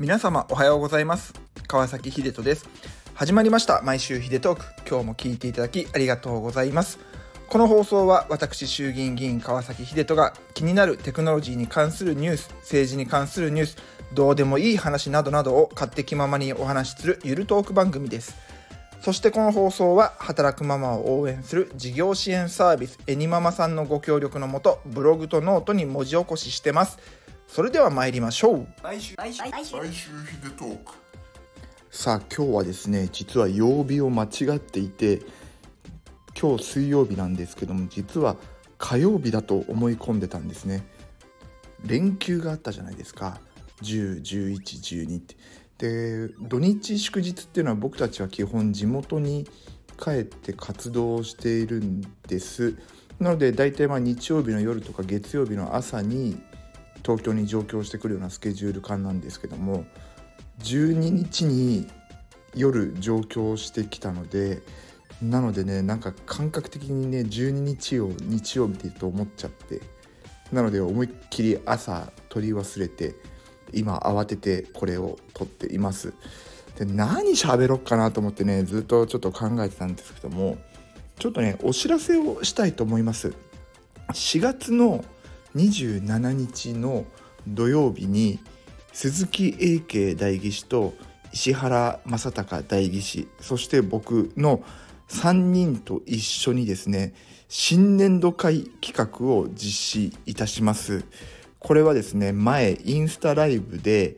皆様おはようございます。川崎秀人です。始まりました。毎週秀トーク。今日も聞いていただきありがとうございます。この放送は私衆議院議員川崎秀人が気になるテクノロジーに関するニュース政治に関するニュースどうでもいい話などなどを勝手気ままにお話しするゆるトーク番組です。そしてこの放送は働くママを応援する事業支援サービスエニママさんのご協力のもとブログとノートに文字起こししてます。それでは参りましょう。毎週。毎週。毎週ヒデトーク。さあ今日はですね実は曜日を間違っていて今日水曜日なんですけども実は火曜日だと思い込んでたんですね。連休があったじゃないですか。101112って。で土日祝日っていうのは僕たちは基本地元に帰って活動をしているんです。なので大体まあ日曜日の夜とか月曜日の朝に東京に上京してくるようなスケジュール感なんですけども12日に夜上京してきたのでなのでねなんか感覚的にね12日を日曜日でと思っちゃってなので思いっきり朝取り忘れて今慌ててこれを撮っています。で何喋ろっかなと思ってねずっとちょっと考えてたんですけどもちょっとねお知らせをしたいと思います。4月の27日の土曜日に鈴木英慶代議士と石原正隆代議士そして僕の3人と一緒にですね新年度会企画を実施いたします。これはですね前インスタライブで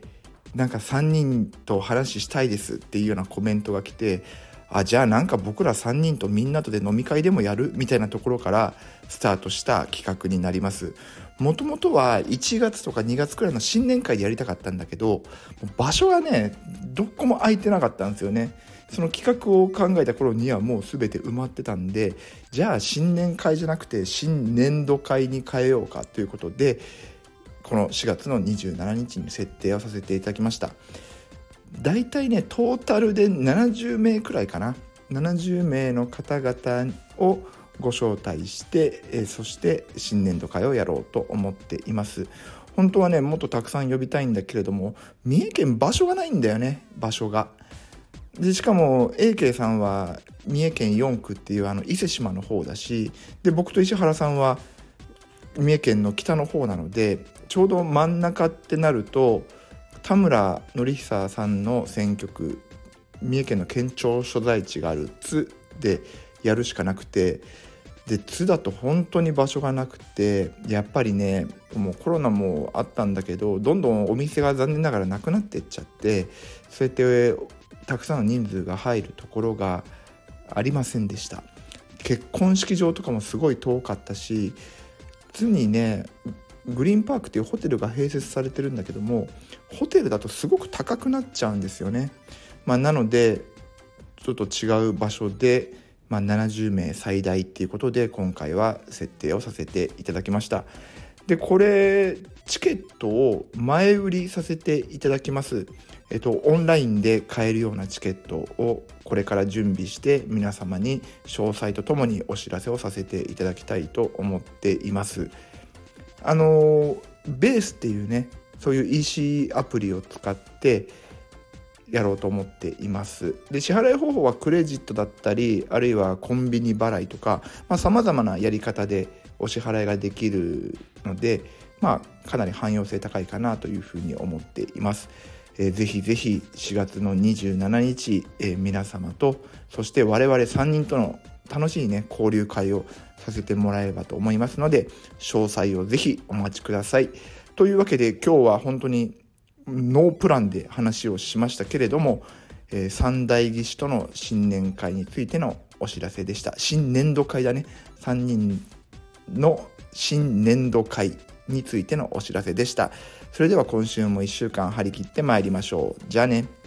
なんか3人と話したいですっていうようなコメントが来てあじゃあなんか僕ら3人とみんなとで飲み会でもやるみたいなところからスタートした企画になります。もともとは1月とか2月くらいの新年会でやりたかったんだけど場所がねどこも空いてなかったんですよね。その企画を考えた頃にはもう全て埋まってたんでじゃあ新年会じゃなくて新年度会に変えようかということでこの4月の27日に設定をさせていただきました。大体ねトータルで70名くらいかな。70名の方々をご招待して、えー、そして新年度会をやろうと思っています。本当はねもっとたくさん呼びたいんだけれども三重県場所がないんだよね場所が。でしかも AK さんは三重県4区っていうあの伊勢志摩の方だしで僕と石原さんは三重県の北の方なのでちょうど真ん中ってなると田村典久さんの選挙区三重県の県庁所在地がある津でやるしかなくてで津だと本当に場所がなくてやっぱりねもうコロナもあったんだけどどんどんお店が残念ながらなくなっていっちゃってそうやってたくさんの人数が入るところがありませんでした。結婚式場とかもすごい遠かったし津にねグリーンパークっていうホテルが併設されてるんだけどもホテルだとすごく高くなっちゃうんですよね、まあ、なのでちょっと違う場所で、まあ、70名最大っていうことで今回は設定をさせていただきました。でこれチケットを前売りさせていただきます。えっと、オンラインで買えるようなチケットをこれから準備して皆様に詳細とともにお知らせをさせていただきたいと思っています。あのベースっていうねそういう EC アプリを使ってやろうと思っています。で支払い方法はクレジットだったりあるいはコンビニ払いとかさまざ、まなやり方でお支払いができるので、まあ、かなり汎用性高いかなというふうに思っています。えー、ぜひぜひ4月の27日、えー、皆様とそして我々3人との楽しいね交流会をさせてもらえればと思いますので詳細をぜひお待ちください。というわけで今日は本当にノープランで話をしましたけれども、えー、三大義士との新年会についてのお知らせでした。新年度会だね。3人の新年度会についてのお知らせでした。それでは今週も1週間張り切ってまいりましょう。じゃあね。